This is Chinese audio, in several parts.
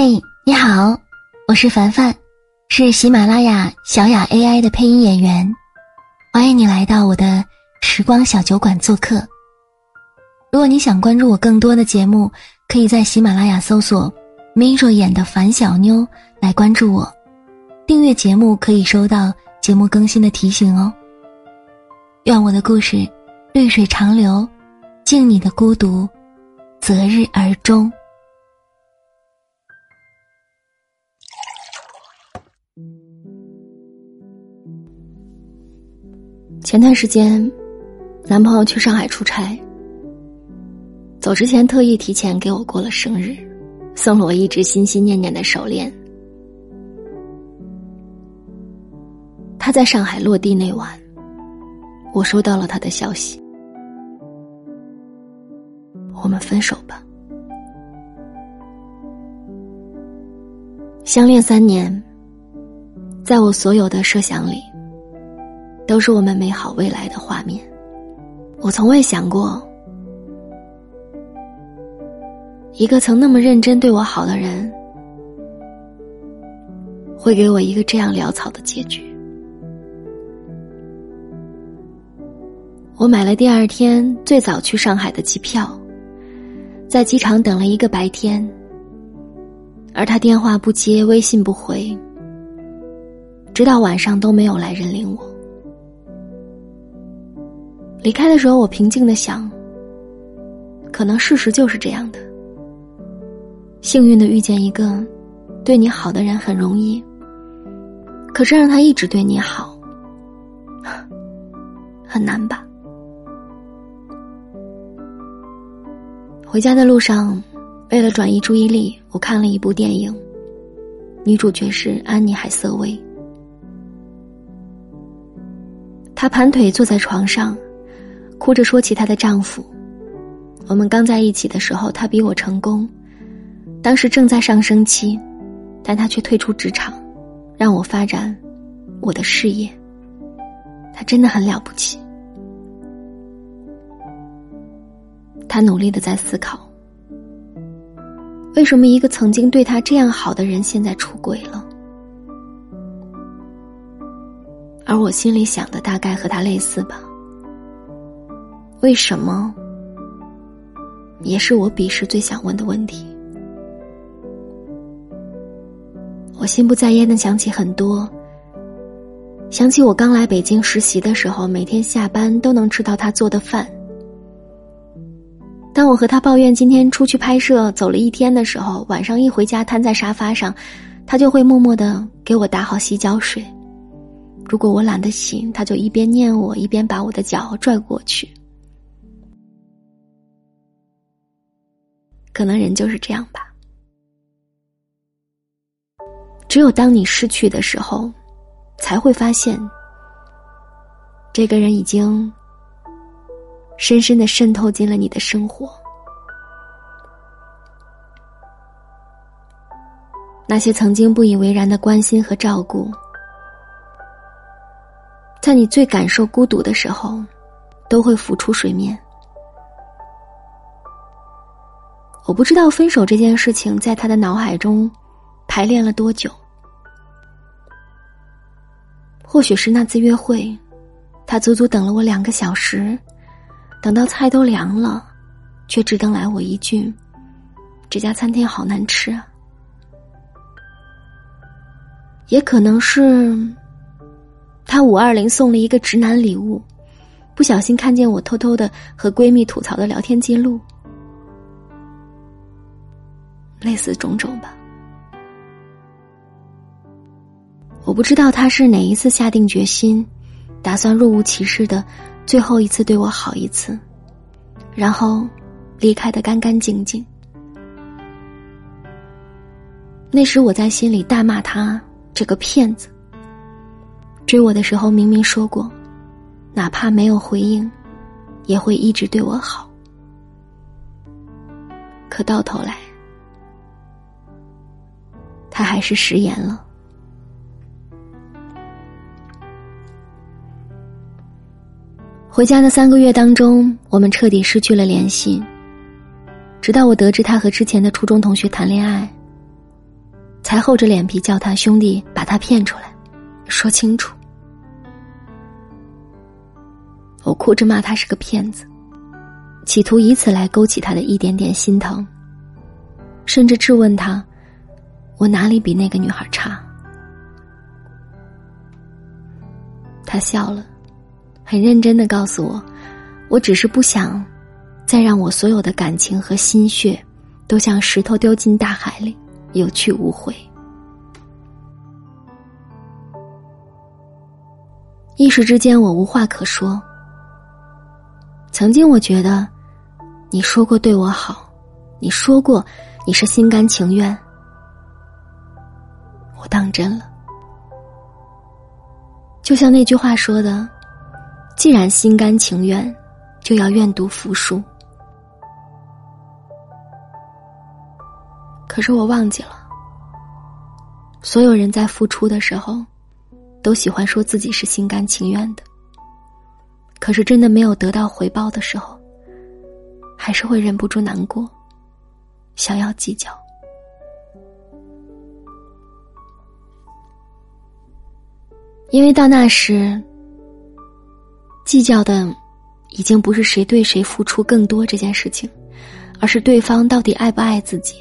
嗨，你好，我是凡凡，是喜马拉雅小雅 AI 的配音演员，欢迎你来到我的时光小酒馆做客。如果你想关注我更多的节目，可以在喜马拉雅搜索 “Miro 演的樊小妞”来关注我，订阅节目可以收到节目更新的提醒哦。愿我的故事绿水长流，敬你的孤独，择日而终。前段时间，男朋友去上海出差，走之前特意提前给我过了生日，送了我一只心心念念的手链。他在上海落地那晚，我收到了他的消息：我们分手吧。相恋三年，在我所有的设想里。都是我们美好未来的画面。我从未想过，一个曾那么认真对我好的人，会给我一个这样潦草的结局。我买了第二天最早去上海的机票，在机场等了一个白天，而他电话不接，微信不回，直到晚上都没有来认领我。离开的时候，我平静的想，可能事实就是这样的。幸运的遇见一个对你好的人很容易，可是让他一直对你好，很难吧？回家的路上，为了转移注意力，我看了一部电影，女主角是安妮海瑟薇，她盘腿坐在床上。哭着说起她的丈夫。我们刚在一起的时候，他比我成功，当时正在上升期，但他却退出职场，让我发展我的事业。他真的很了不起。他努力的在思考，为什么一个曾经对他这样好的人现在出轨了？而我心里想的大概和他类似吧。为什么？也是我彼时最想问的问题。我心不在焉的想起很多，想起我刚来北京实习的时候，每天下班都能吃到他做的饭。当我和他抱怨今天出去拍摄走了一天的时候，晚上一回家瘫在沙发上，他就会默默的给我打好洗脚水。如果我懒得洗，他就一边念我，一边把我的脚拽过去。可能人就是这样吧。只有当你失去的时候，才会发现，这个人已经深深的渗透进了你的生活。那些曾经不以为然的关心和照顾，在你最感受孤独的时候，都会浮出水面。我不知道分手这件事情在他的脑海中排练了多久。或许是那次约会，他足足等了我两个小时，等到菜都凉了，却只等来我一句：“这家餐厅好难吃啊。”也可能是他五二零送了一个直男礼物，不小心看见我偷偷的和闺蜜吐槽的聊天记录。类似种种吧，我不知道他是哪一次下定决心，打算若无其事的最后一次对我好一次，然后离开的干干净净。那时我在心里大骂他这个骗子。追我的时候明明说过，哪怕没有回应，也会一直对我好。可到头来。他还是食言了。回家的三个月当中，我们彻底失去了联系。直到我得知他和之前的初中同学谈恋爱，才厚着脸皮叫他兄弟把他骗出来，说清楚。我哭着骂他是个骗子，企图以此来勾起他的一点点心疼，甚至质问他：我哪里比那个女孩差？他笑了，很认真的告诉我：我只是不想再让我所有的感情和心血都像石头丢进大海里，有去无回。一时之间，我无话可说。曾经我觉得，你说过对我好，你说过你是心甘情愿，当真了。就像那句话说的：“既然心甘情愿，就要愿赌服输。”可是我忘记了，所有人在付出的时候，都喜欢说自己是心甘情愿的。可是，真的没有得到回报的时候，还是会忍不住难过，想要计较。因为到那时，计较的已经不是谁对谁付出更多这件事情，而是对方到底爱不爱自己。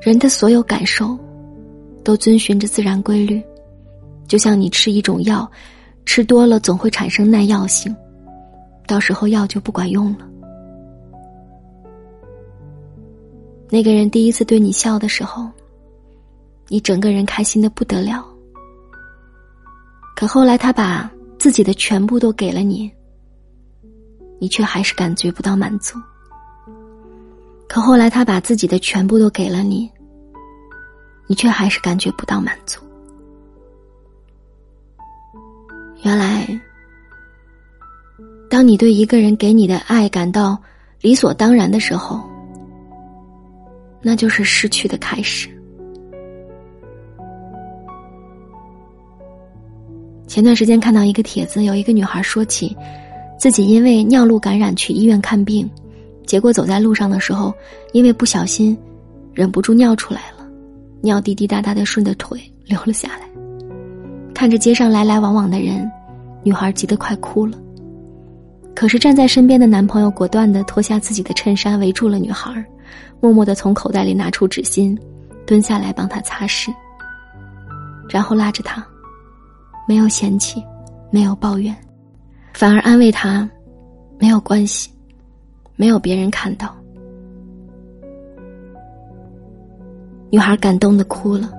人的所有感受，都遵循着自然规律，就像你吃一种药。吃多了总会产生耐药性，到时候药就不管用了。那个人第一次对你笑的时候，你整个人开心的不得了。可后来他把自己的全部都给了你，你却还是感觉不到满足。可后来他把自己的全部都给了你，你却还是感觉不到满足。原来，当你对一个人给你的爱感到理所当然的时候，那就是失去的开始。前段时间看到一个帖子，有一个女孩说起自己因为尿路感染去医院看病，结果走在路上的时候，因为不小心忍不住尿出来了，尿滴滴答答的顺着腿流了下来。看着街上来来往往的人，女孩急得快哭了。可是站在身边的男朋友果断的脱下自己的衬衫围住了女孩，默默的从口袋里拿出纸巾，蹲下来帮她擦拭，然后拉着她，没有嫌弃，没有抱怨，反而安慰她：“没有关系，没有别人看到。”女孩感动的哭了。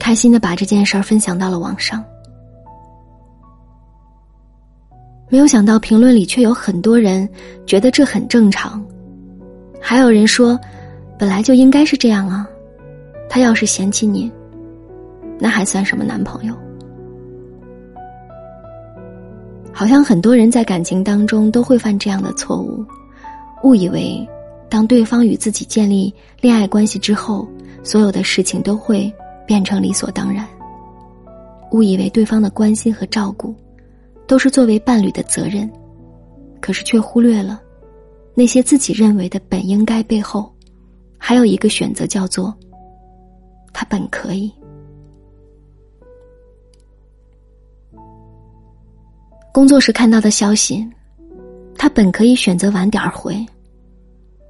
开心的把这件事儿分享到了网上，没有想到评论里却有很多人觉得这很正常，还有人说，本来就应该是这样啊，他要是嫌弃你，那还算什么男朋友？好像很多人在感情当中都会犯这样的错误，误以为当对方与自己建立恋爱关系之后，所有的事情都会。变成理所当然，误以为对方的关心和照顾，都是作为伴侣的责任，可是却忽略了，那些自己认为的本应该背后，还有一个选择叫做，他本可以。工作时看到的消息，他本可以选择晚点回，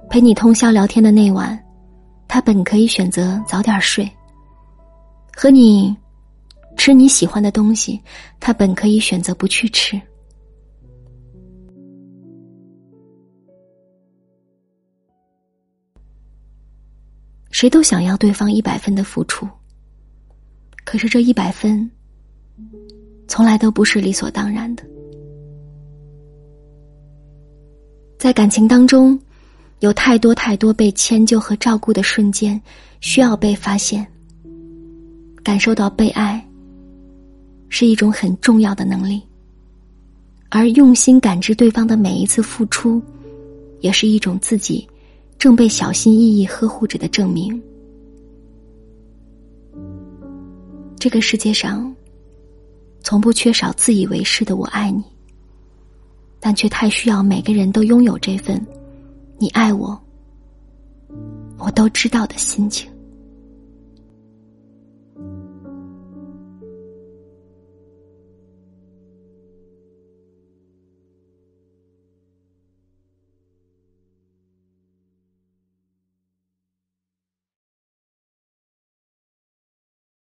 陪你通宵聊天的那晚，他本可以选择早点睡。和你吃你喜欢的东西，他本可以选择不去吃。谁都想要对方一百分的付出，可是这一百分，从来都不是理所当然的。在感情当中，有太多太多被迁就和照顾的瞬间，需要被发现。感受到被爱，是一种很重要的能力，而用心感知对方的每一次付出，也是一种自己正被小心翼翼呵护着的证明。这个世界上，从不缺少自以为是的“我爱你”，但却太需要每个人都拥有这份“你爱我，我都知道的心情。